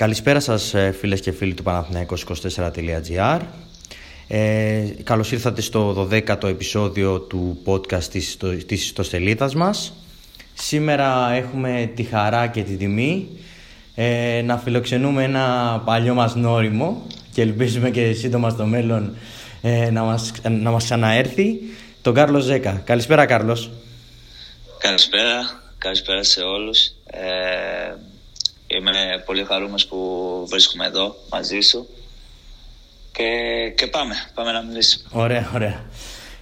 Καλησπέρα σας ε, φίλες και φίλοι του Παναθηναϊκός24.gr ε, Καλώς ήρθατε στο 12ο επεισόδιο του podcast της, της ιστοσελίδας μας Σήμερα έχουμε τη χαρά και τη τιμή ε, να φιλοξενούμε ένα παλιό μας νόριμο και ελπίζουμε και σύντομα στο μέλλον ε, να, μας, να μας ξαναέρθει τον Κάρλος Ζέκα. Καλησπέρα Κάρλος. Καλησπέρα, καλησπέρα σε όλους. Ε, Είμαι πολύ χαρούμενος που βρίσκομαι εδώ μαζί σου και, και πάμε, πάμε να μιλήσουμε. Ωραία, ωραία.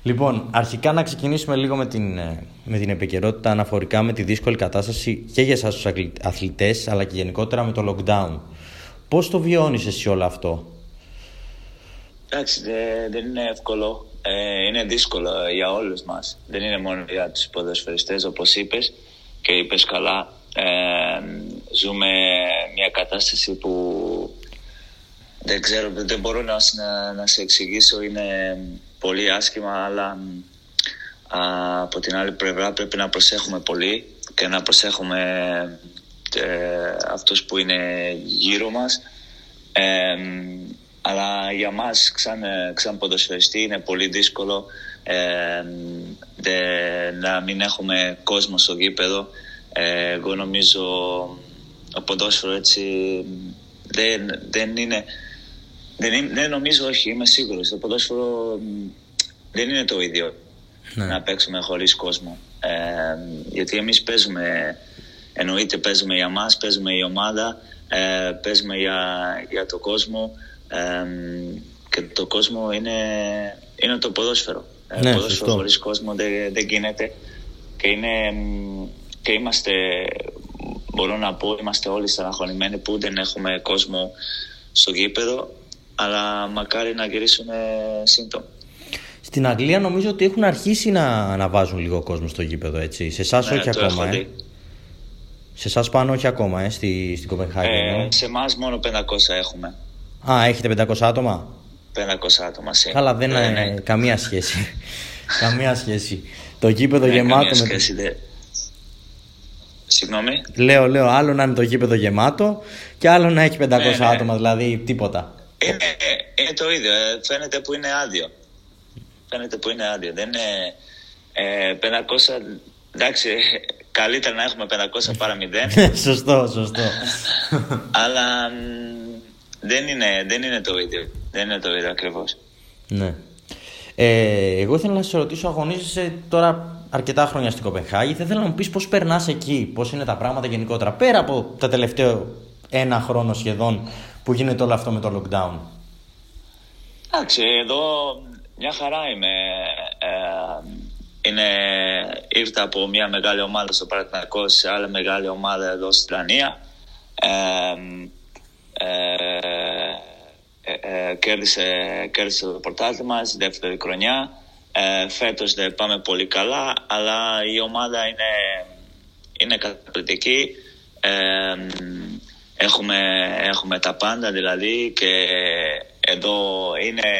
Λοιπόν, αρχικά να ξεκινήσουμε λίγο με την, ε, με την επικαιρότητα αναφορικά με τη δύσκολη κατάσταση και για εσάς τους αθλητές αλλά και γενικότερα με το lockdown. Πώς το βιώνεις εσύ όλο αυτό; Εντάξει, δεν, είναι εύκολο. Ε, είναι δύσκολο για όλους μας. Δεν είναι μόνο για τους ποδοσφαιριστές όπως είπες και είπες καλά ζούμε μια κατάσταση που δεν ξέρω, δεν μπορώ να, να, σε εξηγήσω, είναι πολύ άσχημα, αλλά από την άλλη πλευρά πρέπει να προσέχουμε πολύ και να προσέχουμε ε, αυτούς που είναι γύρω μας. αλλά για μας, σαν, σαν ποδοσφαιριστή, είναι πολύ δύσκολο να μην έχουμε κόσμο στο γήπεδο ε, εγώ νομίζω το ποδόσφαιρο έτσι δεν, δεν είναι... Δεν, δεν νομίζω, όχι, είμαι σίγουρος. Το ποδόσφαιρο δεν είναι το ίδιο ναι. να παίξουμε χωρίς κόσμο. Ε, γιατί εμείς παίζουμε, εννοείται παίζουμε για μας, παίζουμε η ομάδα, ε, παίζουμε για, για το κόσμο ε, και το κόσμο είναι, είναι το ποδόσφαιρο. Ε, ναι, το ποδόσφαιρο χωρίς κόσμο δεν, δεν γίνεται και είναι και είμαστε, μπορώ να πω, είμαστε όλοι στεναχωρημένοι που δεν έχουμε κόσμο στο γήπεδο, αλλά μακάρι να γυρίσουμε σύντομα. Στην Αγγλία νομίζω ότι έχουν αρχίσει να, να βάζουν λίγο κόσμο στο γήπεδο, έτσι. Σε εσάς ναι, όχι ακόμα, ε. Σε εσάς πάνω όχι ακόμα, ε, στη, στην Κοπενχάγη. Ε, σε εμάς μόνο 500 έχουμε. Α, έχετε 500 άτομα; 500 άτομα, sí. Καλά, δεν είναι ναι, ναι. καμία σχέση. καμία σχέση. Το γήπεδο ναι, γεμάτο. Καμία σχέση, με... Συγγνώμη. Λέω, λέω, άλλο να είναι το γήπεδο γεμάτο και άλλο να έχει 500 ναι, ναι. άτομα, δηλαδή τίποτα. Είναι, είναι το ίδιο. Ε, φαίνεται που είναι άδειο. Φαίνεται που είναι άδειο. Δεν είναι ε, 500. Εντάξει, καλύτερα να έχουμε 500 παρά 0. σωστό, σωστό. Αλλά δεν είναι, δεν είναι το ίδιο. Δεν είναι το ίδιο ακριβώς. Ναι. Ε, εγώ ήθελα να σε ρωτήσω, αγωνίζεσαι τώρα αρκετά χρόνια στην Κοπενχάγη. Θα ήθελα να μου πεις πώς περνάς εκεί, πώς είναι τα πράγματα γενικότερα, πέρα από τα τελευταία ένα χρόνο σχεδόν που γίνεται όλο αυτό με το lockdown. Εντάξει, εδώ μια χαρά είμαι. Ε, είναι, ήρθα από μια μεγάλη ομάδα στο Παναθηναϊκό σε άλλη μεγάλη ομάδα εδώ στην Δανία. Ε, ε, ε, κέρδισε, κέρδισε το πρωτάθλημα στη δεύτερη χρονιά. Ε, φέτος δεν πάμε πολύ καλά, αλλά η ομάδα είναι, είναι καταπληκτική. Ε, έχουμε, έχουμε τα πάντα δηλαδή και εδώ είναι,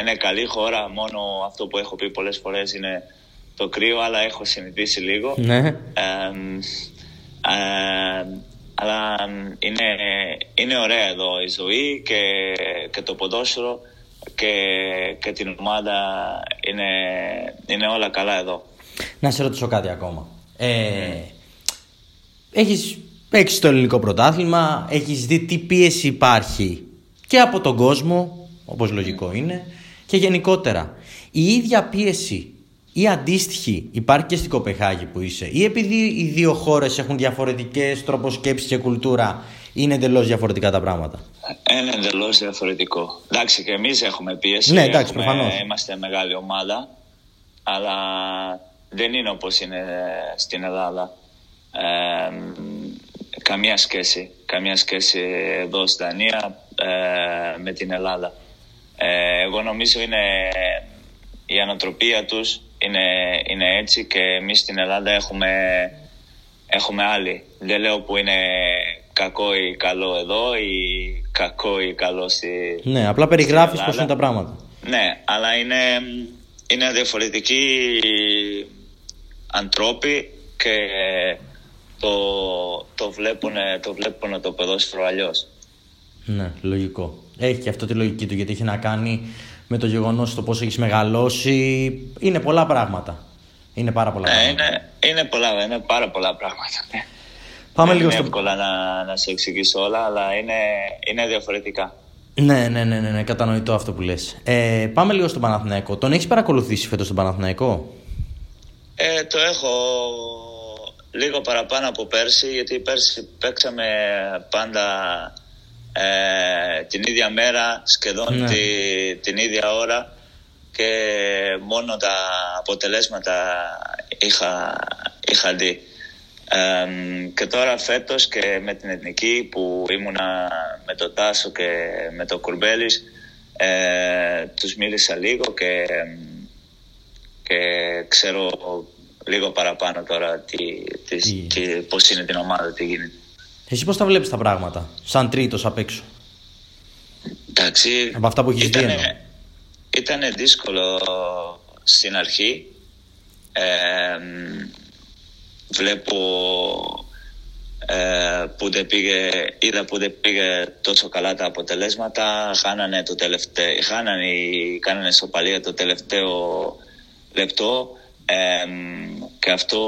είναι καλή χώρα. Μόνο αυτό που έχω πει πολλές φορές είναι το κρύο, αλλά έχω συνηθίσει λίγο. Ναι. Ε, αλλά είναι, είναι ωραία εδώ η ζωή και, και το ποδόσφαιρο και, και την ομάδα είναι, είναι όλα καλά εδώ. Να σε ρωτήσω κάτι ακόμα. Ε, έχεις παίξει το ελληνικό πρωτάθλημα, έχεις δει τι πίεση υπάρχει και από τον κόσμο, όπως λογικό είναι, και γενικότερα. Η ίδια πίεση ή αντίστοιχη υπάρχει και στην Κοπεχάγη που είσαι ή επειδή οι δύο χώρες έχουν διαφορετικές τρόπος σκέψης και κουλτούρα είναι εντελώς διαφορετικά τα πράγματα. Είναι εντελώς διαφορετικό. Εντάξει, και εμείς έχουμε πίεση. Ναι, εντάξει, προφανώς. Είμαστε μεγάλη ομάδα. Αλλά δεν είναι όπως είναι στην Ελλάδα. Ε, καμία σχέση. Καμία σχέση εδώ στην Δανία ε, με την Ελλάδα. Ε, εγώ νομίζω είναι η ανατροπία τους είναι, είναι έτσι και εμείς στην Ελλάδα έχουμε, έχουμε άλλη. Δεν λέω που είναι κακό ή καλό εδώ ή κακό ή καλό στη. Ναι, απλά περιγράφεις πώς είναι τα πράγματα. Ναι, αλλά είναι, είναι διαφορετικοί ανθρώποι και το, το, βλέπουν, το βλέπουν το ποδόσφαιρο αλλιώς. Ναι, λογικό. Έχει και αυτό τη λογική του γιατί έχει να κάνει με το γεγονός το πώς έχεις μεγαλώσει. Είναι πολλά πράγματα. Είναι πάρα πολλά ναι, πράγματα. Είναι, είναι, πολλά, είναι πάρα πολλά πράγματα. Ναι. Πάμε Δεν λίγο είναι στο. εύκολα να, να σε εξηγήσω όλα, αλλά είναι, είναι διαφορετικά. Ναι, ναι, ναι, ναι, ναι, κατανοητό αυτό που λες. Ε, πάμε λίγο στον Παναθηναϊκό. Τον έχεις παρακολουθήσει φέτος τον Παναθηναϊκό; Ε, το έχω λίγο παραπάνω από πέρσι, γιατί πέρσι παίξαμε πάντα ε, την ίδια μέρα, σχεδόν Ναι. τη, την ίδια ώρα και μόνο τα αποτελέσματα είχα, είχα δει. Ε, και τώρα φέτος και με την Εθνική που ήμουνα με τον Τάσο και με τον Κουρμπέλης ε, τους μίλησα λίγο και, και ξέρω λίγο παραπάνω τώρα τι, τις, Τι. τι, πώς είναι την ομάδα, τι γίνεται. Εσύ πώς τα βλέπεις τα πράγματα, σαν τρίτος απ' έξω; Εντάξει, Από αυτά που έχεις δει ήτανε- εννοώ. Ήτανε δύσκολο στην αρχή. Ε, μ, βλέπω ε, που δεν πήγε, είδα που δεν πήγε τόσο καλά τα αποτελέσματα. Χάνανε, το τελευταίο, χάνανε, οι- κάνανε σοπαλία το τελευταίο λεπτό. Ε, μ, και αυτό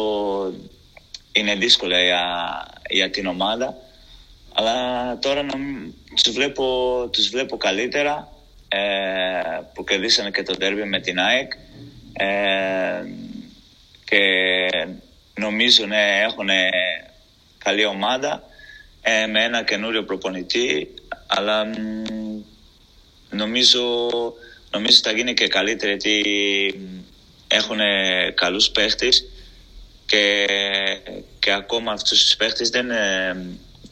είναι δύσκολο για, για την ομάδα. Αλλά τώρα να, μ- τους, βλέπω, τους βλέπω καλύτερα ε, που κερδίσανε και το τέρμπι με την ΑΕΚ ε, και νομίζω ναι, έχουν καλή ομάδα ε, με ένα καινούριο προπονητή αλλά μ, νομίζω, νομίζω θα γίνει και καλύτερη γιατί έχουν καλούς παίχτες και, και ακόμα αυτούς τους παίχτες δεν ε,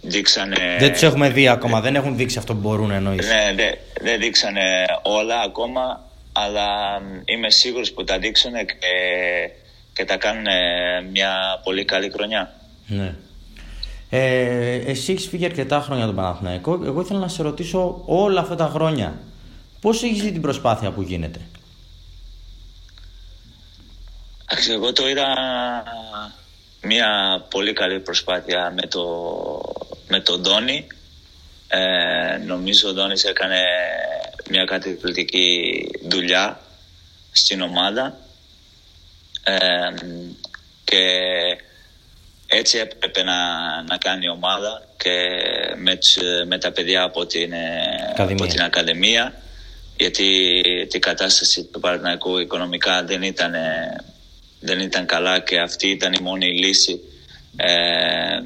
δείξανε... Δεν τους έχουμε δει ακόμα, δεν έχουν δείξει αυτό που μπορούν εννοείς. Ναι, δεν δεν δείξανε όλα ακόμα, αλλά μ, είμαι σίγουρος που τα δείξουν και, και τα κάνουν μια πολύ καλή χρονιά. Ναι. Ε, εσύ έχεις φύγει αρκετά χρόνια τον Παναθηναϊκό. Εγώ ήθελα να σε ρωτήσω όλα αυτά τα χρόνια. Πώς έχεις δει την προσπάθεια που γίνεται; Εντάξει, εγώ το είδα μια πολύ καλή προσπάθεια με, το, με τον Ντόνι. Ε, νομίζω ο Ντόνις έκανε μια καταπληκτική δουλειά στην ομάδα ε, και έτσι έπρεπε να, να κάνει η ομάδα και με, τους- με τα παιδιά από την, ε, Ακαδημία. από την Ακαδημία γιατί η κατάσταση του Παναθηναϊκού οικονομικά δεν ήταν, ε, δεν ήταν καλά και αυτή ήταν η μόνη λύση ε,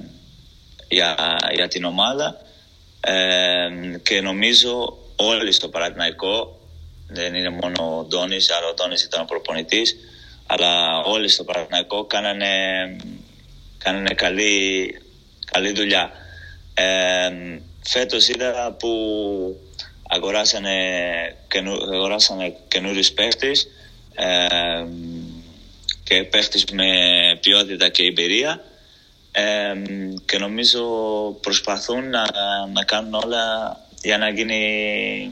για, για την ομάδα ε, και νομίζω όλοι στο Παναθηναϊκό δεν είναι μόνο ο Ντόνης, αλλά ο Ντόνης ήταν ο προπονητής αλλά όλοι στο Παναθηναϊκό κάνανε, κάνανε καλή, καλή δουλειά. Ε, φέτος είδα που αγοράσανε, καινού, αγοράσανε καινούριους παίχτες ε, και παίχτες με ποιότητα και εμπειρία ε, και νομίζω προσπαθούν να, να κάνουν όλα για να γίνει,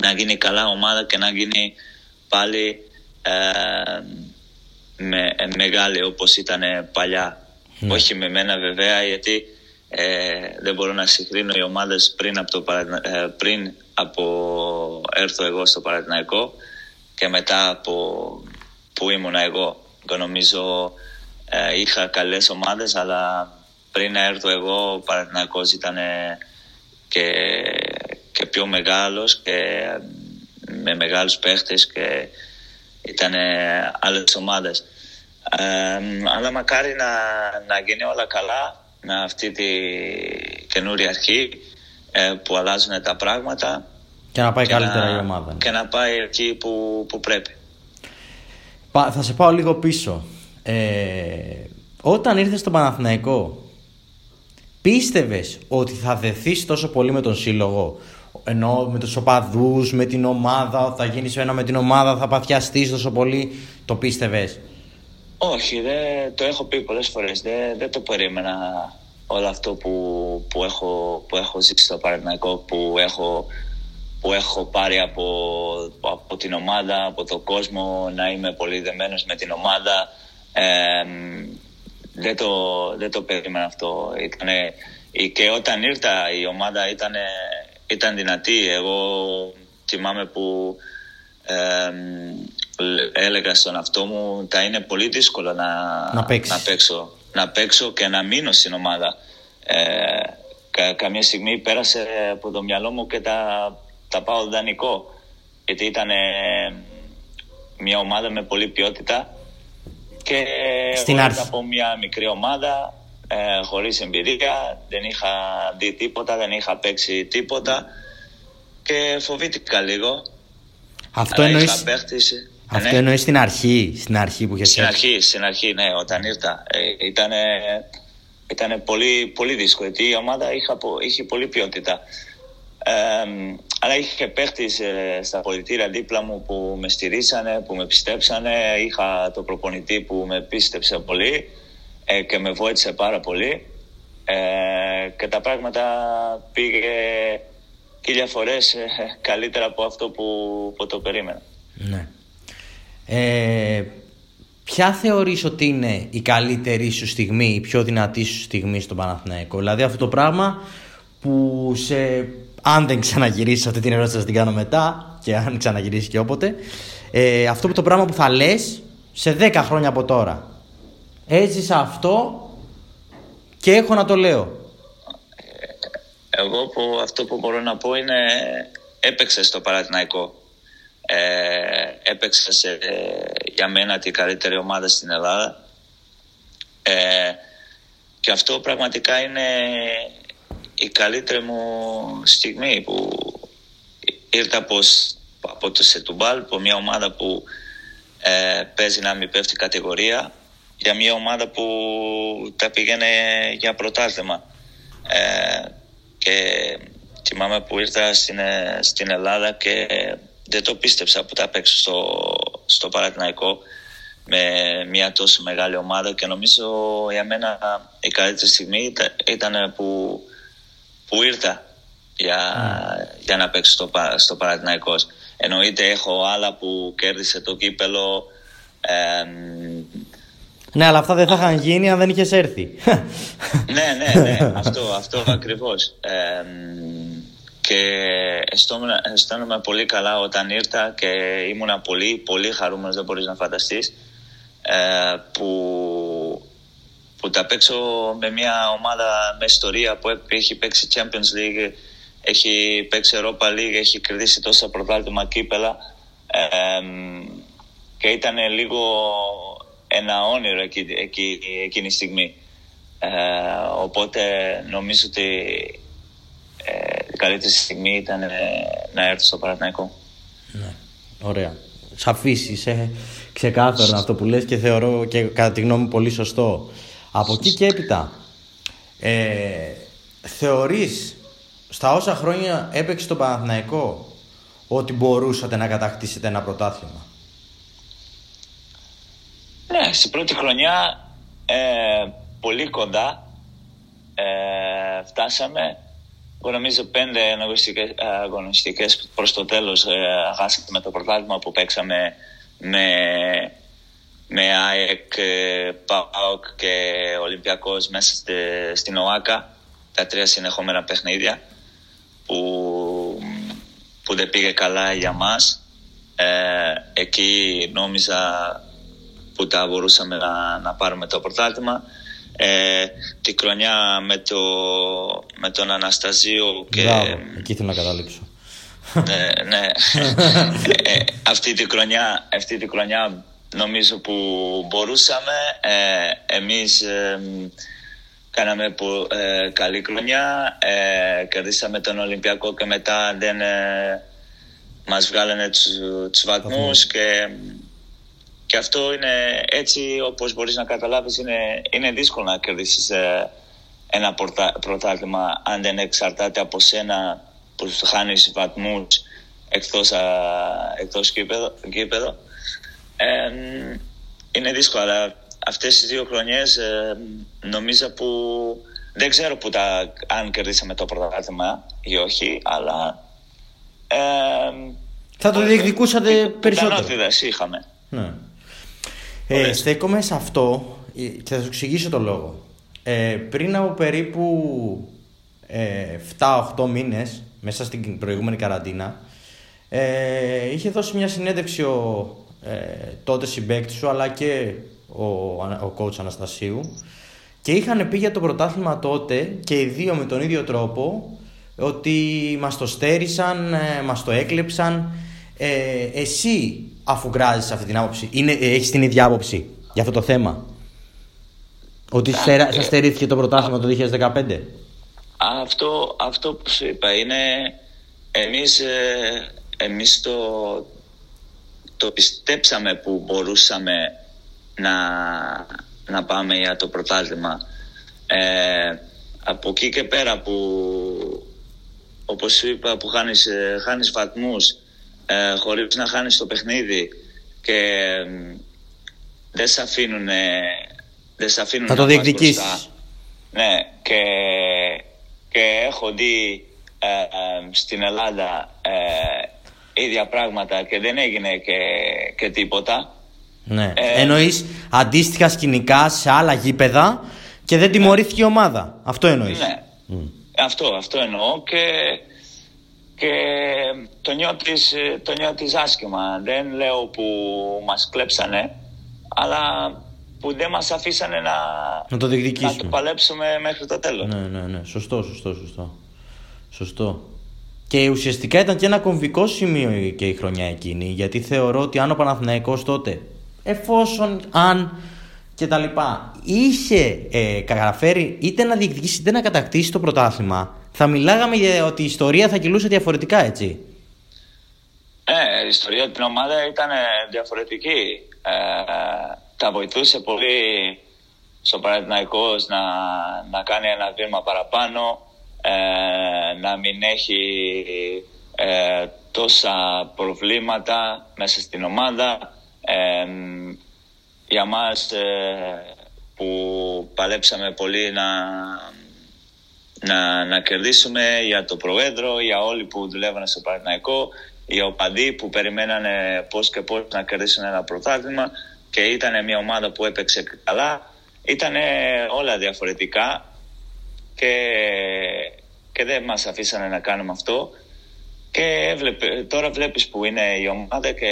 να γίνει καλά ομάδα και να γίνει πάλι ε, με, μεγάλη όπως ήταν παλιά. Ναι. Όχι με μένα βέβαια γιατί ε, δεν μπορώ να συγκρίνω οι ομάδες πριν από, το, Παραθυνα- ε, πριν από έρθω εγώ στο Παναθηναϊκό και μετά από που ήμουνα εγώ. Εγώ νομίζω ε, είχα καλές ομάδες αλλά πριν να έρθω εγώ ο Παναθηναϊκός ήταν και, και πιο μεγάλος και ε, με μεγάλους παίχτες και ήταν άλλες ομάδες. Ε, αλλά μακάρι να, να γίνει όλα καλά με αυτή τη καινούρια αρχή ε, που αλλάζουν τα πράγματα Και να πάει και καλύτερα να- η ομάδα. ναι. και να πάει εκεί που, που πρέπει. Πα- θα σε πάω λίγο πίσω. Ε, όταν ήρθες στο Παναθηναϊκό, πίστευες ότι θα δεθείς τόσο πολύ με τον σύλλογο, ενώ με τους οπαδούς, με την ομάδα, θα γίνεις ένα με την ομάδα, θα παθιαστείς τόσο πολύ, το πίστευες; Όχι, δεν, το έχω πει πολλές φορές. Δεν, δεν το περίμενα όλο αυτό που, που, έχω, που έχω ζήσει στο Παναθηναϊκό, που έχω, που έχω πάρει από, από την ομάδα, από τον κόσμο, να είμαι πολύ δεμένος με την ομάδα. Ε, δεν, το, δεν το περίμενα αυτό. Ήτανε, και όταν ήρθα η ομάδα ήταν, ήταν δυνατή. Εγώ θυμάμαι που έλεγα στον αυτό μου τα είναι πολύ δύσκολο να, να, να, παίξω, να παίξω και να μείνω στην ομάδα. Ε, κα, καμία στιγμή πέρασε από το μυαλό μου και τα, τα πάω δανεικό. Γιατί ήταν μια ομάδα με πολλή ποιότητα και Στην αρχή. από μια μικρή ομάδα ε, χωρίς εμπειρία, δεν είχα δει τίποτα, δεν είχα παίξει τίποτα και φοβήθηκα λίγο. Αυτό εννοείς, αυτό ναι. εννοείς στην αρχή, στην αρχή που είχες Στην αρχή, στην αρχή, ναι, όταν ήρθα. Ε, ήταν ήτανε πολύ, πολύ δύσκολο, γιατί η ομάδα είχα, είχε πολύ ποιότητα. Ε, αλλά είχε παίχτη ε, στα πολιτήρια δίπλα μου που με στηρίσανε, που με πιστέψανε. Είχα το προπονητή που με πίστεψε πολύ ε, και με βοήθησε πάρα πολύ. Ε, και τα πράγματα πήγε χίλια φορές ε, καλύτερα από αυτό που, που το περίμενα. Ναι. Ε, ποια θεωρείς ότι είναι η καλύτερη σου στιγμή, η πιο δυνατή σου στιγμή στον Παναθηναϊκό; Δηλαδή αυτό το πράγμα που σε, αν δεν ξαναγυρίσει αυτή την ερώτηση θα την κάνω μετά και αν ξαναγυρίσει και όποτε ε, αυτό το πράγμα που θα λες σε 10 χρόνια από τώρα έζησα αυτό και έχω να το λέω. Εγώ που αυτό που μπορώ να πω είναι έπαιξε στο Παραθυναϊκό ε, έπαιξε σε, για μένα την καλύτερη ομάδα στην Ελλάδα. Ε, και αυτό πραγματικά είναι η καλύτερη μου στιγμή που ήρθα από, από το Σετουμπάλ, από μια ομάδα που ε, παίζει να μην πέφτει κατηγορία για μια ομάδα που τα πήγαινε για πρωτάθλημα. Ε, και θυμάμαι που ήρθα στην, στην Ελλάδα και δεν το πίστεψα που τα παίξω στο, στο Παραθυναϊκό με μια τόσο μεγάλη ομάδα και νομίζω για μένα η καλύτερη στιγμή ήταν που, που ήρθα για, για να παίξω στο, στο Παραθυναϊκός. Εννοείται έχω άλλα που κέρδισε το κύπελο ναι, αλλά αυτά δεν θα είχαν γίνει αν δεν είχες έρθει. ναι, ναι, ναι, αυτό, αυτό ακριβώς. και αισθάνομαι πολύ καλά όταν ήρθα και ήμουνα πολύ, πολύ χαρούμενος, δεν μπορείς να φανταστείς, ε, που, που τα παίξω με μια ομάδα με ιστορία που έχει παίξει Champions League, έχει παίξει Europa League, έχει κερδίσει τόσα πρωτάθλημα κύπελα και ήταν λίγο ένα όνειρο εκεί, εκεί, εκείνη τη στιγμή. Ε, οπότε νομίζω ότι ε, η καλύτερη στιγμή ήταν ε, να έρθω στο Παναθηναϊκό. Ναι, ωραία. Σαφής είσαι ξεκάθαρο αυτό που λες και θεωρώ και κατά τη γνώμη πολύ σωστό. Από εκεί και έπειτα, ε, θεωρείς στα όσα χρόνια έπαιξε το Παναθηναϊκό ότι μπορούσατε να κατακτήσετε ένα πρωτάθλημα; Ναι, στην πρώτη χρονιά ε, πολύ κοντά ε, φτάσαμε. Εγώ νομίζω πέντε αγωνιστικές προς το τέλος ε, χάσαμε το πρωτάθλημα που παίξαμε με, με ΑΕΚ, ε, ΠΑΟΚ και Ολυμπιακός μέσα στη, στην ΟΑΚΑ τα τρία συνεχόμενα παιχνίδια που, που δεν πήγε καλά για μας. Ε, εκεί νόμιζα που τα μπορούσαμε να, να πάρουμε το πρωτάθλημα. Ε, τη χρονιά με, το, με τον Ανασταζίο και... Μπράβο, εκεί θέλω να καταλήξω. Ε, ναι, ε, αυτή, τη χρονιά, αυτή τη χρονιά νομίζω που μπορούσαμε ε, εμείς ε, κάναμε που, ε, καλή χρονιά ε, κερδίσαμε τον Ολυμπιακό και μετά δεν ε, μας βγάλανε τους, τους βαθμούς και και αυτό είναι έτσι όπως μπορείς να καταλάβεις είναι, είναι δύσκολο να κερδίσεις ε, ένα πρωτάθλημα αν δεν εξαρτάται από σένα που χάνεις βαθμούς εκτός, α, εκτός γήπεδο. Ε, είναι δύσκολο, αλλά αυτές τις δύο χρονιές ε, νομίζω που δεν ξέρω που τα, αν κερδίσαμε το πρωτάθλημα ή όχι, αλλά... Ε, θα το διεκδικούσατε περισσότερο. Πιθανότητες είχαμε. Ναι. Ε, στέκομαι σε αυτό ε, και θα σου εξηγήσω το λόγο. Ε, πριν από περίπου ε, 7-8 μήνες μέσα στην προηγούμενη καραντίνα ε, είχε δώσει μια συνέντευξη ο ε, τότε συμπέκτη σου αλλά και ο, ο coach Αναστασίου και είχαν πει για το πρωτάθλημα τότε και οι δύο με τον ίδιο τρόπο ότι μας το στέρισαν, ε, μας το έκλεψαν. Ε, εσύ αφού γράζεις αυτή την άποψη, είναι, ε, έχεις την ίδια άποψη για αυτό το θέμα; Ότι σας στερήθηκε το πρωτάθλημα το 2015. Αυτό, αυτό που σου είπα είναι εμείς, εμείς το, το πιστέψαμε που μπορούσαμε να, να πάμε για το πρωτάθλημα. Ε, από εκεί και πέρα που όπως σου είπα που χάνεις, ε, χάνεις βαθμούς ε, χωρίς να χάνεις το παιχνίδι και δεν σε αφήνουν, δεν σε αφήνουν να το διεκδικήσεις. Ναι και, και έχω δει ε, στην Ελλάδα ίδια πράγματα και δεν έγινε και, και τίποτα. Ναι. Ε, Εννοείς αντίστοιχα σκηνικά σε άλλα γήπεδα και δεν τιμωρήθηκε η ομάδα. Αυτό εννοείς. Ναι. Αυτό, αυτό εννοώ και, και το, νιώθεις, το νιώθεις άσχημα. Δεν λέω που μας κλέψανε, αλλά που δεν μας αφήσανε να, να το Να το παλέψουμε μέχρι το τέλος. Ναι, ναι, ναι. Σωστό, σωστό, σωστό. Σωστό. Και ουσιαστικά ήταν και ένα κομβικό σημείο και η χρονιά εκείνη, γιατί θεωρώ ότι αν ο Παναθηναϊκός τότε, εφόσον, αν και τα λοιπά, είχε ε, καταφέρει είτε να διεκδικήσει είτε να κατακτήσει το πρωτάθλημα, θα μιλάγαμε για ότι η ιστορία θα κυλούσε διαφορετικά, έτσι. Ε, η ιστορία την ομάδα ήταν διαφορετική. Ε, τα βοηθούσε πολύ στο Παναθηναϊκός να, να κάνει ένα βήμα παραπάνω ε, να μην έχει ε, τόσα προβλήματα μέσα στην ομάδα. Ε, για μας που παλέψαμε πολύ να, να, να κερδίσουμε για το Προέδρο, για όλοι που δουλεύανε στο Παναθηναϊκό, οι οπαδοί που περιμένανε πώς και πώς να κερδίσουν ένα πρωτάθλημα και ήταν μια ομάδα που έπαιξε καλά. Ήταν όλα διαφορετικά και, και δεν μας αφήσανε να κάνουμε αυτό και τώρα βλέπεις που είναι η ομάδα και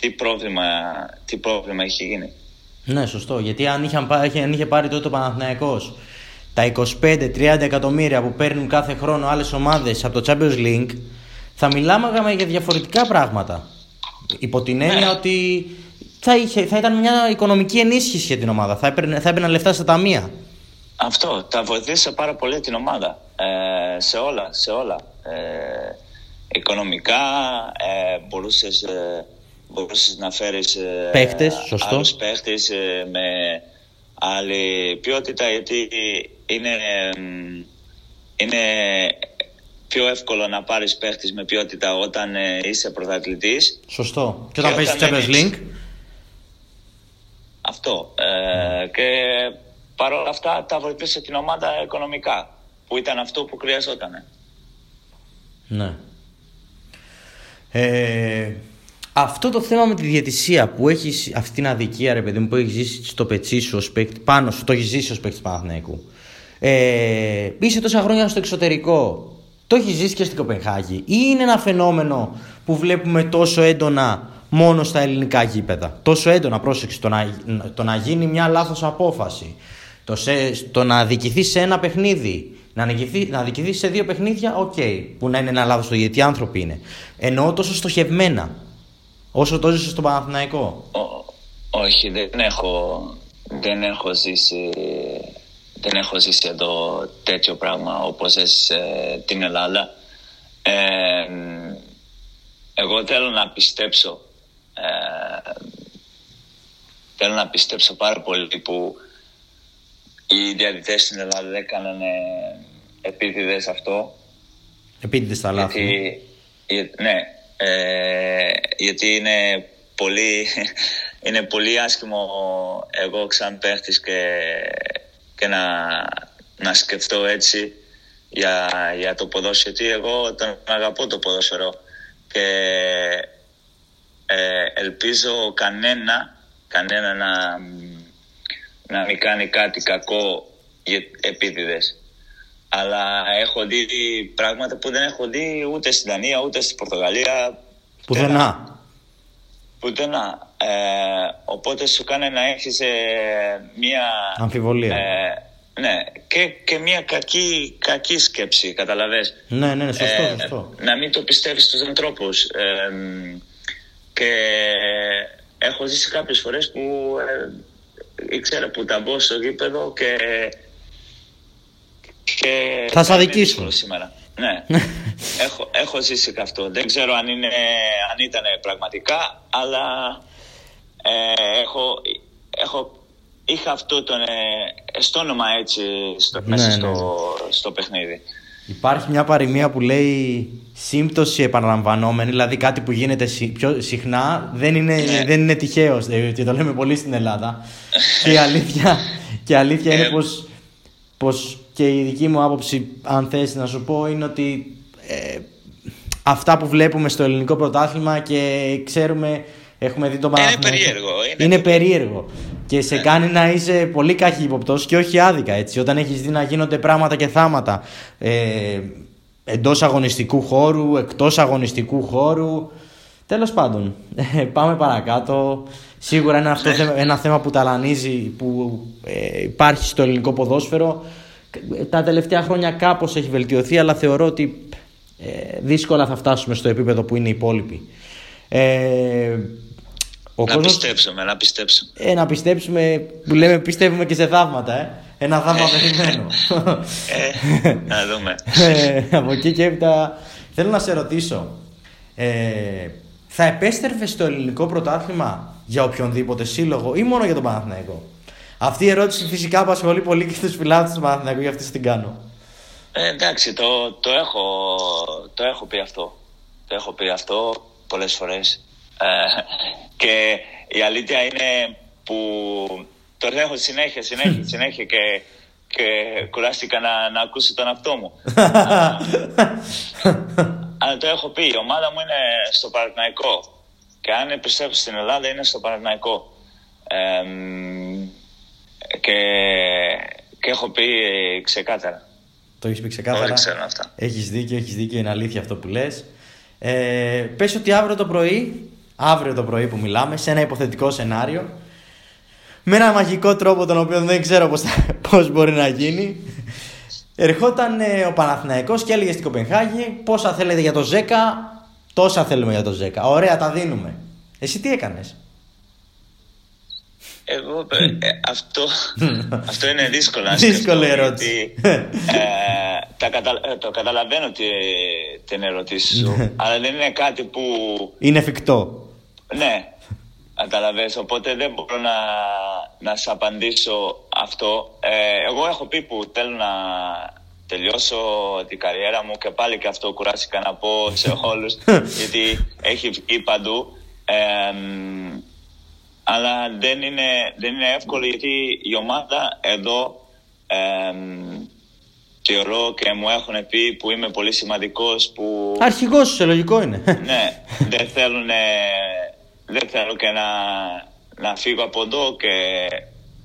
τι πρόβλημα, τι πρόβλημα έχει γίνει. Ναι, σωστό. Γιατί αν, είχαν, αν είχε πάρει τότε ο Παναθηναϊκός τα 25-30 εκατομμύρια που παίρνουν κάθε χρόνο άλλες ομάδες από το Champions League, θα μιλάμε για διαφορετικά πράγματα. Υπό την έννοια ναι. ότι θα, είχε, θα ήταν μια οικονομική ενίσχυση για την ομάδα. Θα, έπαιρνε, θα έπαιρναν λεφτά στα ταμεία. Αυτό, τα βοηθήσε πάρα πολύ την ομάδα. Ε, σε όλα, σε όλα. Ε, οικονομικά, ε, μπορούσες, ε, μπορούσες να φέρεις ε, παίχτες, σωστό. άλλους παίχτες ε, με άλλη ποιότητα, γιατί είναι, είναι πιο εύκολο να πάρεις παίχτες με ποιότητα όταν είσαι πρωταθλητής. Σωστό. Και όταν παίζεις Champions League. Αυτό. και Παρ' όλα αυτά τα βοηθούσε την ομάδα οικονομικά, που ήταν αυτό που χρειαζόταν. Ναι. Ε, αυτό το θέμα με τη διαιτησία που έχεις αυτή την αδικία, ρε παιδί μου, που έχεις ζήσει στο πετσί σου ως παίκτη, πάνω σου, το έχεις ζήσει ως παίκτη Παναθηναϊκού. Ε, είσαι τόσα χρόνια στο εξωτερικό, το έχεις ζήσει και στην Κοπενχάγη, ή είναι ένα φαινόμενο που βλέπουμε τόσο έντονα μόνο στα ελληνικά γήπεδα; Τόσο έντονα, πρόσεξε, το να, το να γίνει μια λάθος απόφαση, το, σε, το να αδικηθεί σε ένα παιχνίδι, να, αδικηθεί, να αδικηθεί σε δύο παιχνίδια, οκ. Okay, που να είναι ένα λάθος το γιατί άνθρωποι είναι. Εννοώ τόσο στοχευμένα. Όσο το ζήσει στο Παναθηναϊκό; όχι, δεν έχω, δεν έχω ζήσει. Δεν έχω ζήσει εδώ τέτοιο πράγμα όπως έζησε την Ελλάδα. Ε, εγώ θέλω να πιστέψω ε, θέλω να πιστέψω πάρα πολύ που οι διαιτητές στην Ελλάδα δεν έκαναν επίτηδες αυτό. Επίτηδες τα λάθη. ναι, ε, γιατί είναι πολύ, είναι πολύ άσχημο εγώ σαν παίχτης και, και να, να σκεφτώ έτσι για, για το ποδόσφαιρο. Γιατί εγώ τον αγαπώ το ποδόσφαιρο και ε, ελπίζω κανένα, κανένα να να μην κάνει κάτι κακό για επίτηδες. Αλλά έχω δει πράγματα που δεν έχω δει ούτε στην Δανία ούτε στην Πορτογαλία. Πουθενά. Πουθενά. Ε, οπότε σου κάνει να έχεις μία. Αμφιβολία. Ε, ναι, και, και μια κακή, κακή σκέψη, καταλαβες. Ναι, ναι, ναι, σωστό, ε, σωστό. Να μην το πιστεύεις στους ανθρώπους. Ε, και έχω ζήσει κάποιες φορές που ε, ήξερα που τα μπω στο γήπεδο και... και Θα σε αδικήσουν. Σήμερα. Ναι, έχω, έχω ζήσει και αυτό. Δεν ξέρω αν, είναι, αν ήταν πραγματικά, αλλά ε, έχω, έχω είχα αυτό το ε, όνομα έτσι στο, ναι, μέσα ναι, στο, ναι. στο παιχνίδι. Υπάρχει μια παροιμία που λέει σύμπτωση επαναλαμβανόμενη, δηλαδή κάτι που γίνεται πιο συχνά δεν είναι, ναι. δεν είναι τυχαίος. Ε, και το λέμε πολύ στην Ελλάδα. και η αλήθεια, και αλήθεια είναι ε. πως, πως και η δική μου άποψη, αν θες να σου πω, είναι ότι ε, αυτά που βλέπουμε στο ελληνικό πρωτάθλημα και ξέρουμε Έχουμε δει το Είναι περίεργο. Είναι, είναι περίεργο. Και σε ναι. κάνει να είσαι πολύ καχύποπτο και όχι άδικα έτσι. Όταν έχεις δει να γίνονται πράγματα και θάματα ε, εντός αγωνιστικού χώρου, εκτός αγωνιστικού χώρου. Τέλος πάντων, ε, πάμε παρακάτω. Σίγουρα είναι αυτό ναι. ένα θέμα που ταλανίζει, που ε, υπάρχει στο ελληνικό ποδόσφαιρο. Τα τελευταία χρόνια κάπως έχει βελτιωθεί, αλλά θεωρώ ότι ε, δύσκολα θα φτάσουμε στο επίπεδο που είναι οι υπόλοιποι. Ε, ο να κόσμος... πιστέψουμε, να πιστέψουμε. Ε, να πιστέψουμε, που λέμε πιστεύουμε και σε θαύματα, ε. Ένα θαύμα ε. περιμένω. ε, να δούμε. ε, από εκεί και έπειτα θέλω να σε ρωτήσω. Ε, θα επέστρεφες στο ελληνικό πρωτάθλημα για οποιονδήποτε σύλλογο ή μόνο για τον Παναθηναϊκό; Αυτή η ερώτηση φυσικά απασχολεί πολύ και τους φιλάθλους του Παναθηναϊκού, γι' αυτό την κάνω. Ε, εντάξει, το, το, έχω, το έχω πει αυτό. Το έχω πει αυτό πολλές φορές. Ε, και η αλήθεια είναι που το έχω συνέχεια, συνέχεια, συνέχεια και, και κουράστηκα να, να ακούσει τον αυτό μου. Αλλά το έχω πει, η ομάδα μου είναι στο Παναθηναϊκό. Και αν επιστρέψω στην Ελλάδα είναι στο Παναθηναϊκό. Και, και έχω πει ξεκάθαρα. Το έχεις πει ξεκάθαρα. Όλοι ξέρουν αυτά. Έχεις δίκιο, έχεις δίκιο, είναι αλήθεια αυτό που λες. Ε, πες ότι αύριο το πρωί αύριο το πρωί που μιλάμε, σε ένα υποθετικό σενάριο, με ένα μαγικό τρόπο τον οποίο δεν ξέρω πώς, πώς μπορεί να γίνει, ερχόταν ε, ο Παναθηναϊκός και έλεγε στην Κοπενχάγη πόσα θέλετε για το Ζέκα, τόσα θέλουμε για το Ζέκα. Ωραία, τα δίνουμε. Εσύ τι έκανες; Εγώ, ε, ε, αυτό, αυτό είναι δύσκολο να Δύσκολη ερώτηση. ε, τα κατα, ε, το καταλαβαίνω την ερώτηση σου, αλλά δεν είναι κάτι που... Είναι εφικτό. Ναι, καταλαβαίνεις, οπότε δεν μπορώ να, να σε απαντήσω αυτό. Ε, εγώ έχω πει που θέλω να τελειώσω την καριέρα μου και πάλι και αυτό κουράστηκα να πω σε όλους γιατί έχει βγει παντού. Αλλά δεν είναι, δεν είναι εύκολο γιατί η ομάδα εδώ θεωρώ και μου έχουν πει που είμαι πολύ σημαντικός που... Αρχηγός σε λογικό είναι. ναι, δεν θέλουν δεν θέλω και να, να φύγω από εδώ και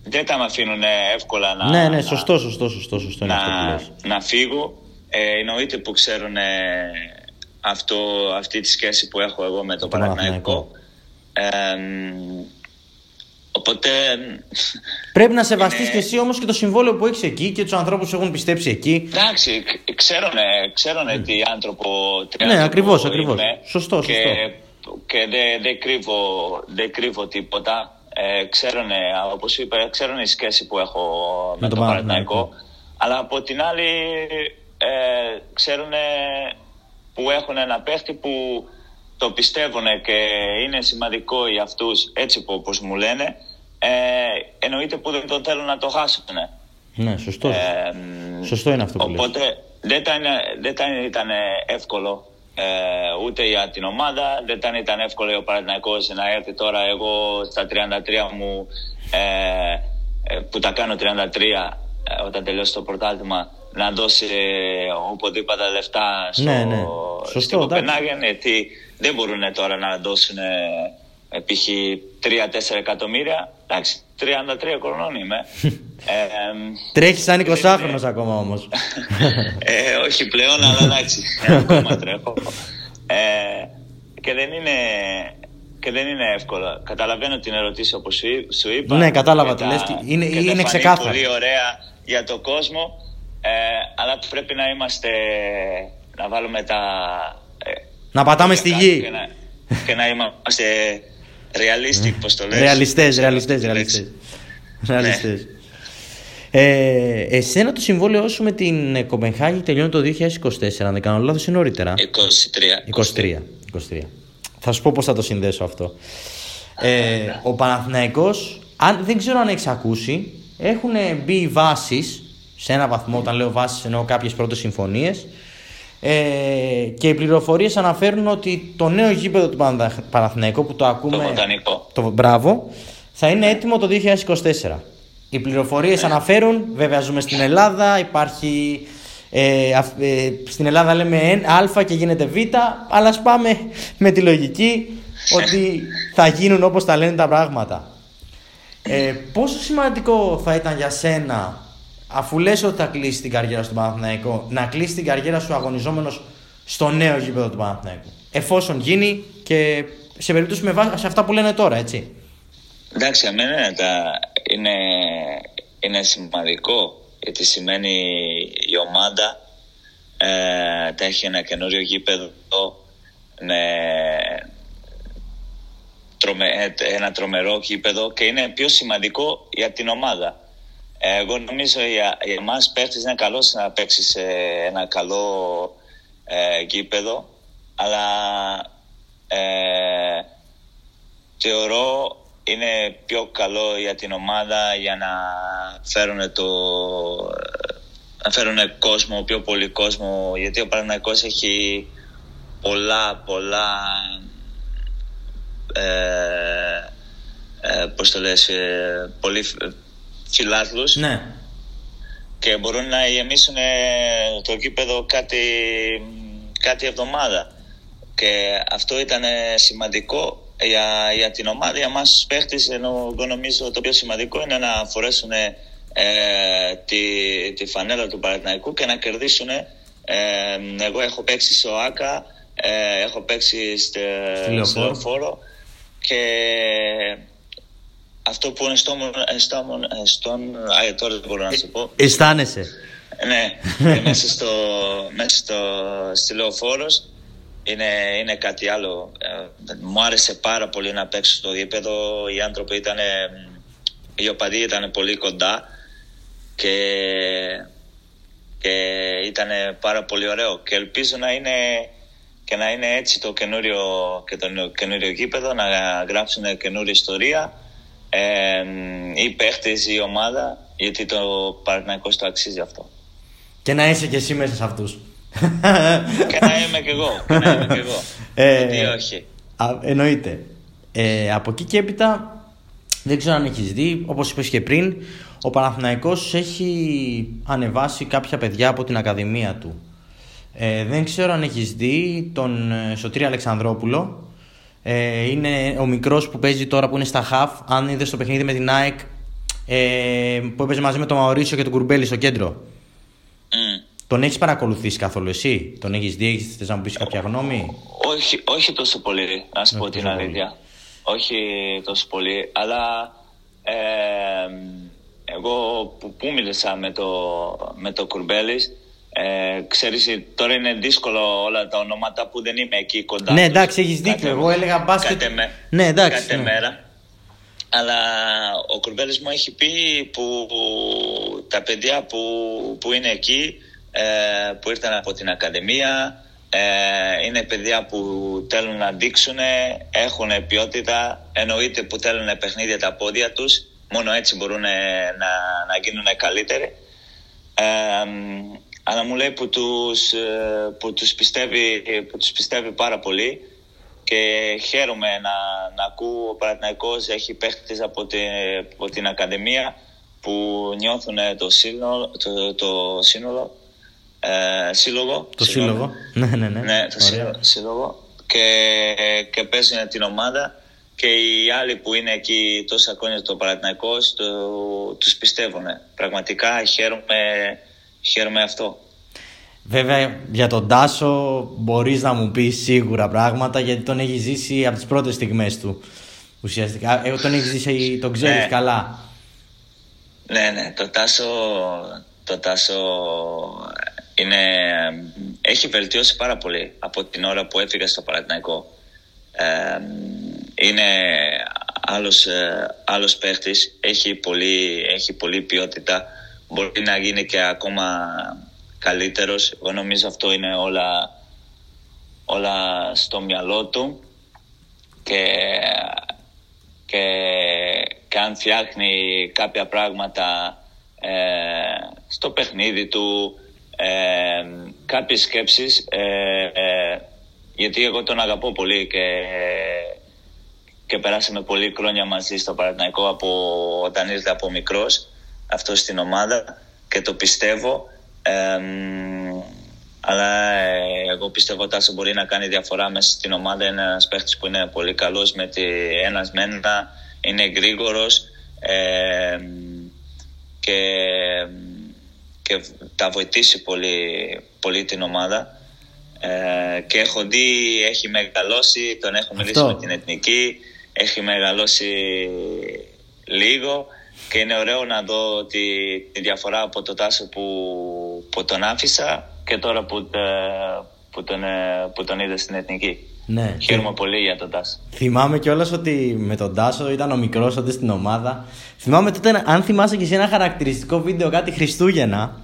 δεν τα με αφήνουν εύκολα να. Ναι, ναι, σωστό, σωστό, σωστό. σωστό να, να φύγω. Ε, εννοείται που ξέρουν αυτό, αυτή τη σχέση που έχω εγώ με το, το Παναθηναϊκό. Ε, οπότε. Πρέπει να σεβαστείς είναι... και εσύ όμως και το συμβόλαιο που έχεις εκεί και τους ανθρώπους που έχουν πιστέψει εκεί. Εντάξει, ξέρουνε, ξέρουνε τι άνθρωπο. ναι, ακριβώς, ακριβώς. Σωστό, σωστό και δεν δε κρύβω, δε κρύβω τίποτα. Ε, ξέρουν, όπως είπα, ξέρουν η σχέση που έχω με, με τον Παναθηναϊκό. Αλλά από την άλλη ε, ξέρουν που έχουν ένα παίχτη που το πιστεύουν και είναι σημαντικό για αυτούς έτσι που όπως μου λένε ε, εννοείται που δεν το θέλουν να το χάσουν. Ναι, σωστό. Ε, σωστό είναι αυτό που Οπότε δεν, δεν ήταν εύκολο ε, ούτε για την ομάδα. Δεν ήταν, ήταν εύκολο ο Παναθηναϊκός να έρθει τώρα εγώ στα 33 μου ε, ε, που τα κάνω 33 ε, όταν τελειώσει το πρωτάθλημα να δώσει οπουδήποτε λεφτά στο, ναι, ναι. Σωστό, στην Κοπενάγεν γιατί δεν μπορούν τώρα να δώσουν π.χ. 3-4 εκατομμύρια. Εντάξει, 3-4 33 χρονών είμαι. ε, Τρέχεις σαν 20χρονο ακόμα όμως. ε, όχι πλέον, αλλά εντάξει. ακόμα τρέχω. Ε, και δεν είναι. Και δεν είναι εύκολο. Καταλαβαίνω την ερωτήση όπως σου είπα. Ναι, κατάλαβα τι λες. Είναι, και είναι ξεκάθαρο. πολύ ωραία για τον κόσμο. Ε, αλλά πρέπει να είμαστε. να βάλουμε τα. Ε, να πατάμε στη γη. Και να, και να είμαστε realistic, πώς το λες. Ρεαλιστές, ρεαλιστές, ρεαλιστές. ρεαλιστές. Ε, εσένα το συμβόλαιό σου με την Κοπενχάγη τελειώνει το 2024, αν δεν κάνω λάθος, είναι νωρίτερα; 23. 23. 23. Θα σου πω πώς θα το συνδέσω αυτό. Ε, ο Παναθηναϊκός, αν, δεν ξέρω αν έχεις ακούσει, έχουν μπει βάσεις, σε ένα βαθμό, όταν λέω βάσεις εννοώ κάποιες πρώτες συμφωνίες, ε, και οι πληροφορίες αναφέρουν ότι το νέο γήπεδο του Παναθηναϊκού που το ακούμε. Το Το μπράβο, θα είναι έτοιμο το 2024. Οι πληροφορίες ναι. αναφέρουν, βέβαια ζούμε στην Ελλάδα, υπάρχει. Ε, ε, στην Ελλάδα λέμε Α και γίνεται Β, αλλά ας πάμε με τη λογική ότι θα γίνουν όπως τα λένε τα πράγματα. Ε, πόσο σημαντικό θα ήταν για σένα αφού λες ότι θα κλείσει την καριέρα στον Παναθηναϊκό, να κλείσει την καριέρα σου αγωνιζόμενος στο νέο γήπεδο του Παναθηναϊκού. Εφόσον γίνει και σε περίπτωση με βάση σε αυτά που λένε τώρα, έτσι. Εντάξει, αμένα είναι, είναι σημαντικό γιατί σημαίνει η ομάδα ε, θα έχει ένα καινούριο γήπεδο ναι, τρομε, ε, ένα τρομερό γήπεδο και είναι πιο σημαντικό για την ομάδα. Εγώ νομίζω για, για εμάς παίχτης είναι καλό να παίξεις σε ένα καλό ε, γήπεδο, αλλά ε, θεωρώ είναι πιο καλό για την ομάδα για να φέρουν το να φέρουν κόσμο, πιο πολύ κόσμο γιατί ο Παναγικός έχει πολλά πολλά ε, ε, πώς το λες, ε, πολύ φιλάθλους ναι. και μπορούν να γεμίσουν το κήπεδο κάτι, κάτι εβδομάδα. Και αυτό ήταν σημαντικό για, για την ομάδα, για μας τους παίχτες, ενώ εγώ νομίζω το πιο σημαντικό είναι να φορέσουν ε, τη, τη φανέλα του Παναθηναϊκού και να κερδίσουν. Ε, εγώ έχω παίξει στο ΆΚΑ, ε, έχω παίξει στο Λεωφόρο και αυτό που είναι στο, στο, στον... Α, τώρα δεν μπορώ να σου πω. Αισθάνεσαι. Ναι, μέσα στο, μέσα στο, στη Λεωφόρος είναι, είναι κάτι άλλο. Ε, μου άρεσε πάρα πολύ να παίξω στο γήπεδο. Οι άνθρωποι ήταν, οι οπαδοί ήταν πολύ κοντά και, και ήταν πάρα πολύ ωραίο. Και ελπίζω να είναι και να είναι έτσι το καινούριο, και το καινούριο γήπεδο, να γράψουν καινούρια ιστορία ε, οι παίχτες, η ομάδα, γιατί το Παναθηναϊκός το αξίζει αυτό. Και να είσαι και εσύ μέσα σε αυτούς. και να είμαι και εγώ. Και να είμαι και εγώ. Ε, γιατί όχι; Α, εννοείται. Ε, από εκεί και έπειτα δεν ξέρω αν έχεις δει, όπως είπες και πριν, ο Παναθηναϊκός έχει ανεβάσει κάποια παιδιά από την Ακαδημία του. Ε, δεν ξέρω αν έχεις δει τον ε, Σωτήρη Αλεξανδρόπουλο, ε, είναι ο μικρός που παίζει τώρα που είναι στα Χαφ. Αν είδες το παιχνίδι με την ΑΕΚ ε, που έπαιζε μαζί με τον Μαωρίσιο και τον Κουρμπέλη στο κέντρο. Mm. Τον έχεις παρακολουθήσει καθόλου εσύ, τον έχεις δει, θες να μου πεις κάποια γνώμη; Όχι, όχι τόσο πολύ, να σου πω την αλήθεια. Όχι τόσο πολύ, αλλά ε, εγώ που, που μίλησα με το, με το Κουρμπέλης ε, ξέρεις, τώρα είναι δύσκολο όλα τα ονόματα που δεν είμαι εκεί κοντά. Ναι, εντάξει, έχεις δίκιο. Εγώ έλεγα μπάσκετ. Κάθε, με, ναι, εντάξει, κάθε ναι. μέρα. Αλλά ο Κουρμπέλης μου έχει πει που, τα παιδιά που, που είναι εκεί, ε, που ήρθαν από την Ακαδημία, ε, είναι παιδιά που θέλουν να δείξουν, έχουν ποιότητα, εννοείται που θέλουν παιχνίδια τα πόδια τους, μόνο έτσι μπορούν να, να γίνουν καλύτεροι. Ε, αλλά μου λέει που τους, ε, που τους, πιστεύει, που τους πιστεύει πάρα πολύ και χαίρομαι να, να ακούω ο Παναθηναϊκός έχει παίχτες από, την, από την Ακαδημία που νιώθουν το σύνολο, το, το σύνολο ε, σύλλογο. Το σύλλογο. Ναι, ναι, ναι. ναι το σύλλογο, σύλλογο. Και, και παίζουν την ομάδα και και οι άλλοι που είναι εκεί τόσα χρόνια στο Παναθηναϊκός το, τους πιστεύουν. Πραγματικά χαίρομαι, χαίρομαι αυτό. Βέβαια για τον Τάσο μπορείς να μου πεις σίγουρα πράγματα γιατί τον έχει ζήσει από τις πρώτες στιγμές του ουσιαστικά. Εγώ τον έχει ζήσει, τον ξέρεις ναι. καλά. Ναι, ναι, το Τάσο, το Τάσο είναι, έχει βελτιώσει πάρα πολύ από την ώρα που έφυγα στο Παναθηναϊκό. Ε, είναι άλλος, ε, άλλος παίχτης, έχει πολύ, έχει πολύ ποιότητα, μπορεί να γίνει και ακόμα καλύτερος. Εγώ νομίζω αυτό είναι όλα, όλα στο μυαλό του και, και, και αν φτιάχνει κάποια πράγματα ε, στο παιχνίδι του, ε, κάποιες σκέψεις, ε, ε, γιατί εγώ τον αγαπώ πολύ και και περάσαμε πολλή χρόνια μαζί στο Παναθηναϊκό από όταν ήρθε από μικρός αυτό στην ομάδα και το πιστεύω. Αλλά ε, εγώ πιστεύω ότι Τάσο μπορεί να κάνει διαφορά μέσα στην ομάδα είναι ένας παίχτης που είναι πολύ καλός με τη, ένας μέντα είναι γρήγορος και, και θα βοηθήσει πολύ, πολύ την ομάδα. Ε, και έχω δει, έχει μεγαλώσει, τον έχω μιλήσει με την Εθνική έχει μεγαλώσει λίγο και είναι ωραίο να δω τη, τη διαφορά από το Τάσο που, που τον άφησα και τώρα που, ε, που, τον, ε, που τον είδα στην Εθνική. Ναι. Χαίρομαι πολύ για τον Τάσο. Θυμάμαι κιόλας ότι με τον Τάσο ήταν ο μικρός τότε στην ομάδα. Θυμάμαι τότε, αν θυμάσαι και εσύ ένα χαρακτηριστικό βίντεο κάτι Χριστούγεννα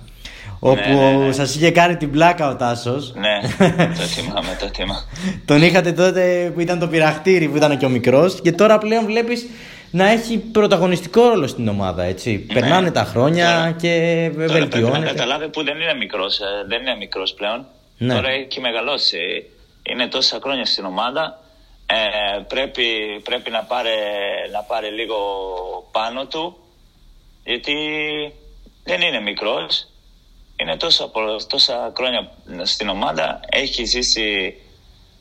όπου ναι, ναι, ναι. σας είχε κάνει την πλάκα ο Τάσος. Ναι, το θυμάμαι, το θυμάμαι. Τον είχατε τότε που ήταν το πειραχτήρι που ήταν και ο μικρός και τώρα πλέον βλέπεις να έχει πρωταγωνιστικό ρόλο στην ομάδα. Έτσι. Ναι. Περνάνε τα χρόνια τώρα, και βελτιώνεται. Πρέπει να καταλάβει που δεν είναι μικρός ε, δεν είναι μικρός πλέον. Ναι. Τώρα έχει μεγαλώσει. Είναι τόσα χρόνια στην ομάδα. Ε, πρέπει, πρέπει να, πάρει, να πάρει λίγο πάνω του γιατί δεν είναι μικρός είναι τόσα, τόσα χρόνια στην ομάδα, έχει ζήσει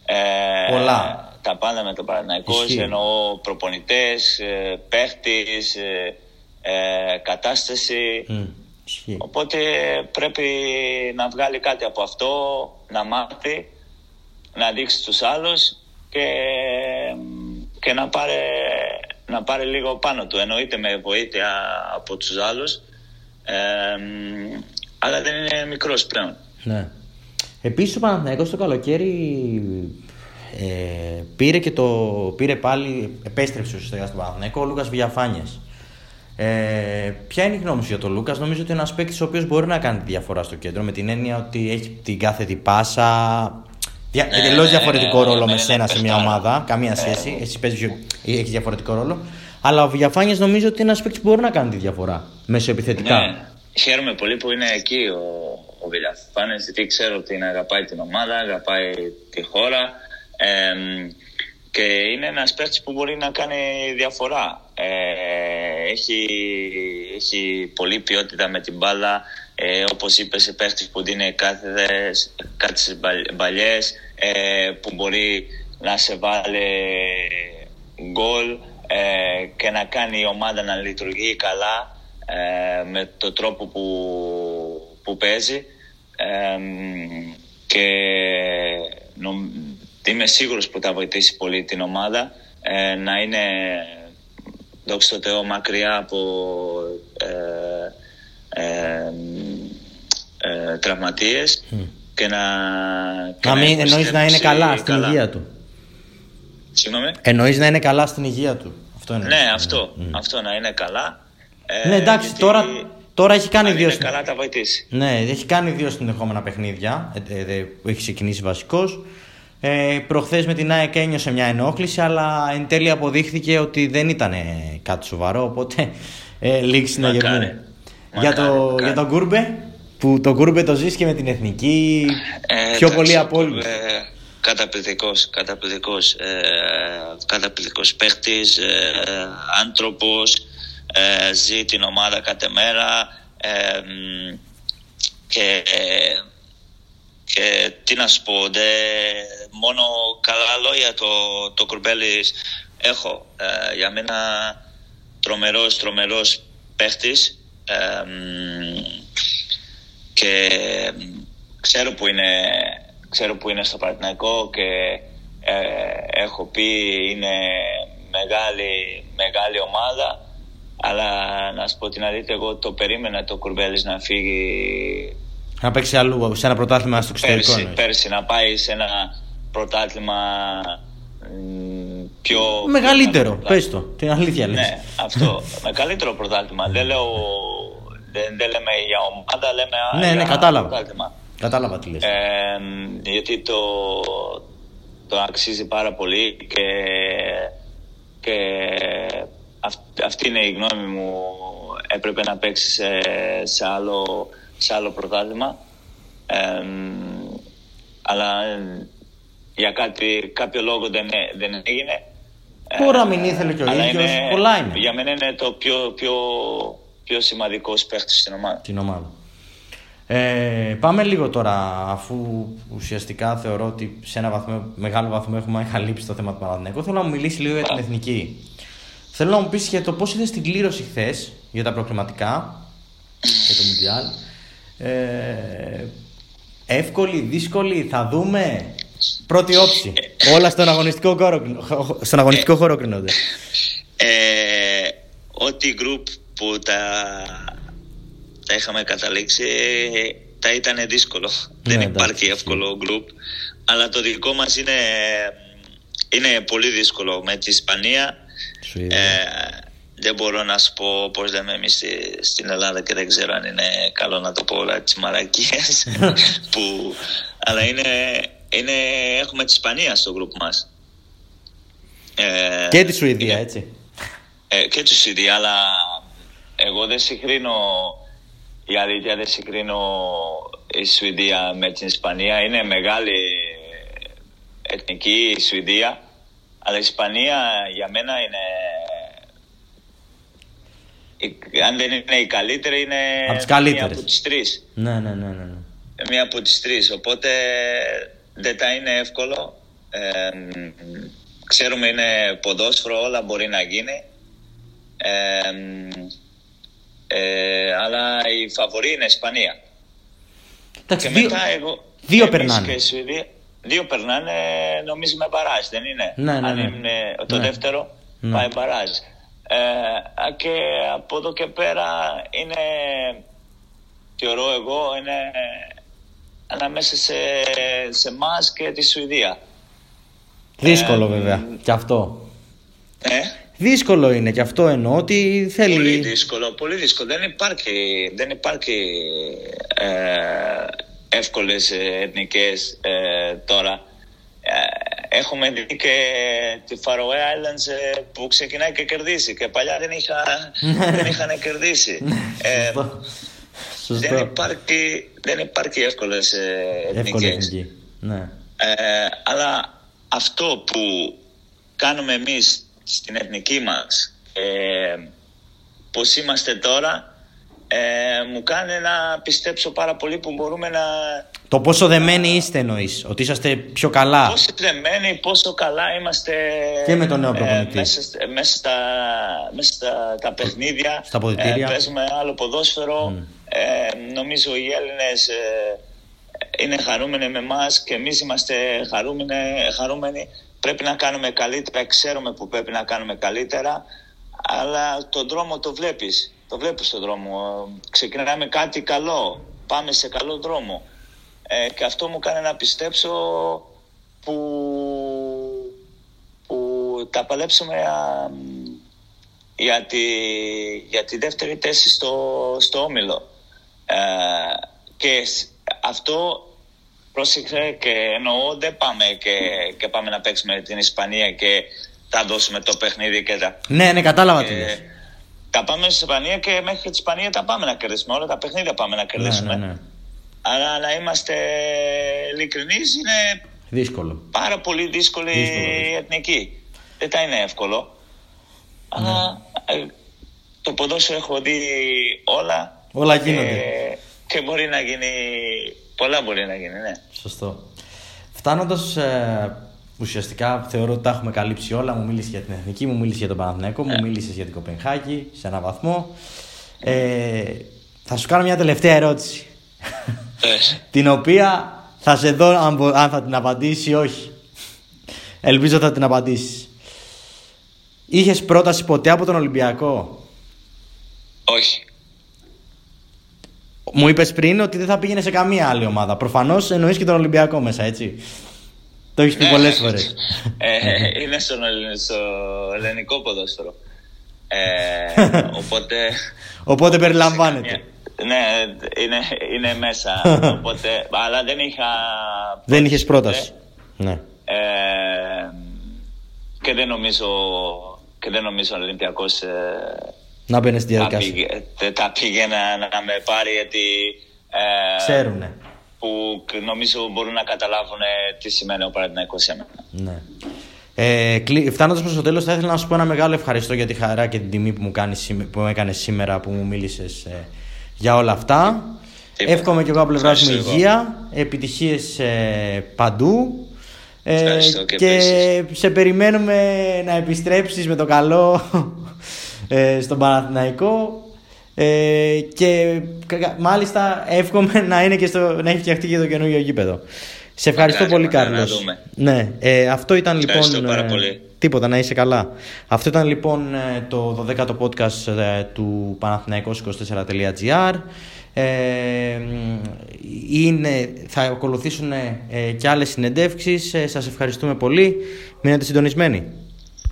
ε, Πολλά. Τα πάντα με τον Παναθηναϊκό, εννοώ προπονητές, ε, παίχτης, ε, ε, κατάσταση. Οπότε πρέπει να βγάλει κάτι από αυτό, να μάθει, να δείξει τους άλλους και, και να, πάρει, να πάρει λίγο πάνω του. Εννοείται με βοήθεια από τους άλλους αλλά δεν είναι μικρός πλέον. Ναι. Επίσης ο Παναθηναϊκός το καλοκαίρι ε, πήρε και το πήρε πάλι, επέστρεψε ουσιαστικά στον Παναθηναϊκό ο Λούκας Βιαφάνιε. Ε, ποια είναι η γνώμη σου για τον Λούκας, Νομίζω ότι είναι ένας παίκτης ο οποίος μπορεί να κάνει τη διαφορά στο κέντρο με την έννοια ότι έχει την κάθε πάσα. Δια, ναι, Εντελώς ναι, διαφορετικό ναι, ρόλο με σένα σε μια ομάδα. Καμία σχέση. Εσύ παίζεις, έχεις διαφορετικό ρόλο. Αλλά ο Βιαφάνιε νομίζω ότι είναι ένας παίκτης που μπορεί να κάνει τη διαφορά μέσω επιθετικά. Ναι. Χαίρομαι πολύ που είναι εκεί ο, ο Βιλιαφάνες γιατί ξέρω ότι αγαπάει την ομάδα, αγαπάει τη χώρα και είναι ένας παίκτης που μπορεί να κάνει διαφορά. Ε, έχει, έχει πολλή ποιότητα με την μπάλα, ε, όπως είπες παίκτης που δίνει κάθε, κάτι μπαλιές, ε, που μπορεί να σε βάλει γκολ ε, και να κάνει η ομάδα να λειτουργεί καλά ε, με τον τρόπο που, που παίζει ε, και είμαι σίγουρος που θα βοηθήσει πολύ την ομάδα ε, να είναι δόξα τω Θεώ μακριά από τραυματίες και να... να μην εννοείς να είναι καλά στην υγεία του. Συγγνώμη; Εννοείς να είναι καλά στην υγεία του. Αυτό είναι. Ναι, αυτό, αυτό να είναι καλά ναι, εντάξει, τώρα, τώρα έχει κάνει δύο. καλά, τα βοηθήσει. Ναι, έχει κάνει δύο συνεχόμενα παιχνίδια ε, ε, που έχει ξεκινήσει βασικός. Ε, Προχθές με την ΑΕΚ ένιωσε μια ενόχληση, αλλά εν τέλει αποδείχθηκε ότι δεν ήταν κάτι σοβαρό. Οπότε ε, λήξη να γερμούν. Για, το, για τον Κούρμπε, που το Κούρμπε το ζήσει και με την εθνική ε, πιο πολύ από όλους. Καταπληκτικός, καταπληκτικός, ε, καταπληκτικός παίχτης, ε, άνθρωπος, ε, ζει την ομάδα κάθε μέρα ε, και, και τι να σου πω, δε, μόνο καλά λόγια το, το Κουρμπέλης έχω. Ε, για μένα τρομερός, τρομερός παίχτης. Ε, και ξέρω που είναι, ξέρω που είναι στο Παναθηναϊκό και ε, έχω πει είναι μεγάλη, μεγάλη ομάδα. Αλλά να σου πω την αλήθεια εγώ το περίμενα το Κουρμπέλης να φύγει να παίξει αλλού σε ένα πρωτάθλημα στο εξωτερικό πέρσι, πέρσι να πάει σε ένα πρωτάθλημα πιο... Μεγαλύτερο, πες το, την αλήθεια λες. Ναι, αυτό, μεγαλύτερο πρωτάθλημα. δεν, λέω, δεν, δεν, λέμε για ομάδα, λέμε ναι, για ναι, κατάλαβα. πρωτάθλημα. Κατάλαβα τι λες. Ε, γιατί το, το αξίζει πάρα πολύ και, και αυτή είναι η γνώμη μου. Έπρεπε να παίξει σε, σε, άλλο, σε άλλο πρωτάθλημα. Ε, αλλά για κάτι, κάποιο λόγο δεν, δεν έγινε. Μπορεί να μην ήθελε και ο ίδιος. Πολλά είναι. Για μένα είναι το πιο, πιο, πιο σημαντικό παίχτης στην ομάδα. Την ομάδα. Ε, πάμε λίγο τώρα, αφού ουσιαστικά θεωρώ ότι σε ένα βαθμό, μεγάλο βαθμό έχουμε καλύψει το θέμα του Παναθηναϊκού. Θέλω να μου μιλήσει λίγο για την εθνική. Θέλω να μου πεις για το πώς είδες την κλήρωση χθες για τα προκριματικά για το Μουντιάλ. Ε, εύκολη, δύσκολη, θα δούμε; Πρώτη όψη. Όλα στον αγωνιστικό χώρο, στον αγωνιστικό χώρο κρίνονται. Ε, ό,τι γκρουπ που τα, τα είχαμε καταλήξει τα ήταν δύσκολο. Ναι, Δεν υπάρχει εύκολο γκρουπ. Αλλά το δικό μας είναι, είναι πολύ δύσκολο με τη Ισπανία. Ε, δεν μπορώ να σου πω πώς λέμε εμείς στην Ελλάδα και δεν ξέρω αν είναι καλό να το πω όλα τι μαρακίε. αλλά είναι, είναι, έχουμε τη Ισπανία στο γκρουπ μας. Ε, και τη Σουηδία, έτσι. Ε, και τη Σουηδία, αλλά εγώ δεν συγκρίνω. Η αλήθεια δεν συγκρίνω η Σουηδία με την Ισπανία. Είναι μεγάλη εθνική η Σουηδία. Αλλά η Ισπανία για μένα είναι. Αν δεν είναι η καλύτερη, είναι από μία από τις τρεις. Ναι, ναι, ναι, ναι, ναι. Μία από τις τρεις. Οπότε δεν τα είναι εύκολο. Ε, ξέρουμε είναι ποδόσφαιρο, όλα μπορεί να γίνει. Ε, ε, αλλά η φαβορή είναι η Ισπανία. Εντάξει, και δύο, μετά εγώ, δύο περνάνε. Και Δύο περνάνε νομίζω με μπαράζ, δεν είναι; Ναι, ναι, Αν ναι. είναι το δεύτερο πάει μπαράζ. Ε, και από εδώ και πέρα είναι, θεωρώ εγώ, είναι ανάμεσα σε, σε εμάς και τη Σουηδία. Δύσκολο ε, βέβαια, και αυτό. Ε; Δύσκολο είναι και αυτό εννοώ ότι θέλει... Πολύ δύσκολο, πολύ δύσκολο. Δεν υπάρχει, δεν υπάρχει ε, εύκολες ε, εθνικές ε, τώρα. Ε, έχουμε δει και τη Faroe Islands που ξεκινάει και κερδίσει και παλιά δεν, είχα, δεν είχαν κερδίσει. ε, Δεν, υπάρχει, δεν υπάρχει εύκολες εθνικές. Ναι. αλλά αυτό που κάνουμε εμείς στην εθνική μας ε, πως είμαστε τώρα ε, μου κάνει να πιστέψω πάρα πολύ που μπορούμε να... Το πόσο δεμένοι είστε εννοείς, ότι είσαστε πιο καλά; Πόσο δεμένοι, πόσο καλά είμαστε... Και με τον νέο προπονητή. Ε, μέσα, μέσα, στα, μέσα στα τα παιχνίδια. Στα ποδητήρια. Ε, παίζουμε άλλο ποδόσφαιρο. Mm. Ε, νομίζω οι Έλληνες ε, είναι χαρούμενοι με εμάς και εμείς είμαστε χαρούμενοι, χαρούμενοι. Πρέπει να κάνουμε καλύτερα, ξέρουμε που πρέπει να κάνουμε καλύτερα, αλλά τον δρόμο το βλέπεις το βλέπω στον δρόμο. Ξεκινάμε κάτι καλό. Πάμε σε καλό δρόμο. Ε, και αυτό μου κάνει να πιστέψω που, που τα παλέψουμε για, για, τη, για τη δεύτερη θέση στο, στο Όμιλο. Ε, και αυτό πρόσεξε και εννοώ δεν πάμε και, και πάμε να παίξουμε την Ισπανία και θα δώσουμε το παιχνίδι και τα... Ναι, ναι, κατάλαβα τι τα πάμε στην Ισπανία και μέχρι την Ισπανία τα πάμε να κερδίσουμε. Όλα τα παιχνίδια πάμε να κερδίσουμε. Ναι, ναι, ναι. Αλλά να είμαστε ειλικρινείς είναι δύσκολο. πάρα πολύ δύσκολη η εθνική. Δεν θα είναι εύκολο. Αλλά ναι. ε, το ποδόσφαιρο έχω δει όλα. Όλα γίνονται. Και, μπορεί να γίνει. Πολλά μπορεί να γίνει, ναι. Σωστό. Φτάνοντας ε, ουσιαστικά θεωρώ ότι τα έχουμε καλύψει όλα. Μου μίλησε για την Εθνική, μου μίλησε για τον Παναθηναϊκό, μου μίλησε για την Κοπενχάγη σε έναν βαθμό. Ε, θα σου κάνω μια τελευταία ερώτηση. την οποία θα σε δω αν, αν θα την απαντήσει ή όχι. Ελπίζω θα την απαντήσεις. Είχες πρόταση ποτέ από τον Ολυμπιακό; Όχι. Μου είπες πριν ότι δεν θα πήγαινε σε καμία άλλη ομάδα. Προφανώς εννοείς και τον Ολυμπιακό μέσα, έτσι. Το έχεις πει ναι, πολλές φορές. Ε, είναι στο, στο ελληνικό ποδόσφαιρο. Ε, οπότε. οπότε περιλαμβάνεται. Ναι, είναι, είναι μέσα. Οπότε, αλλά δεν είχα. Δεν είχες πρόταση. Ναι. Ε, και δεν νομίζω. Και δεν νομίζω ο Ολυμπιακός ε, να μπαίνεις στη διαδικασία. Τα πήγαινα να με πάρει γιατί. Ε, Ξέρουνε. Που νομίζω μπορούν να καταλάβουν τι σημαίνει ο Παναθηναϊκός σε μένα. Ναι. Ε, Φτάνοντας προς το τέλος, θα ήθελα να σου πω ένα μεγάλο ευχαριστώ για τη χαρά και την τιμή που μου, κάνεις, που έκανες σήμερα που μου μίλησες ε, για όλα αυτά. Εύχομαι και εγώ από πλευράς μου υγεία, επιτυχίες ε, παντού. Ε, και, και σε περιμένουμε να επιστρέψεις με το καλό ε, στον Παναθηναϊκό ε, και μάλιστα εύχομαι να, είναι και στο, να έχει φτιαχτεί και το καινούργιο γήπεδο. Σε ευχαριστώ πολύ, Κάρλος. Ναι, ε, αυτό ήταν λοιπόν. Πάρα πολύ. Τίποτα, να είσαι καλά. Αυτό ήταν λοιπόν το 12ο podcast του Παναθηναϊκός24.gr. Ε, είναι, θα ακολουθήσουν ε, και άλλες συνεντεύξεις. Ε, σας ευχαριστούμε πολύ. Μείνετε συντονισμένοι.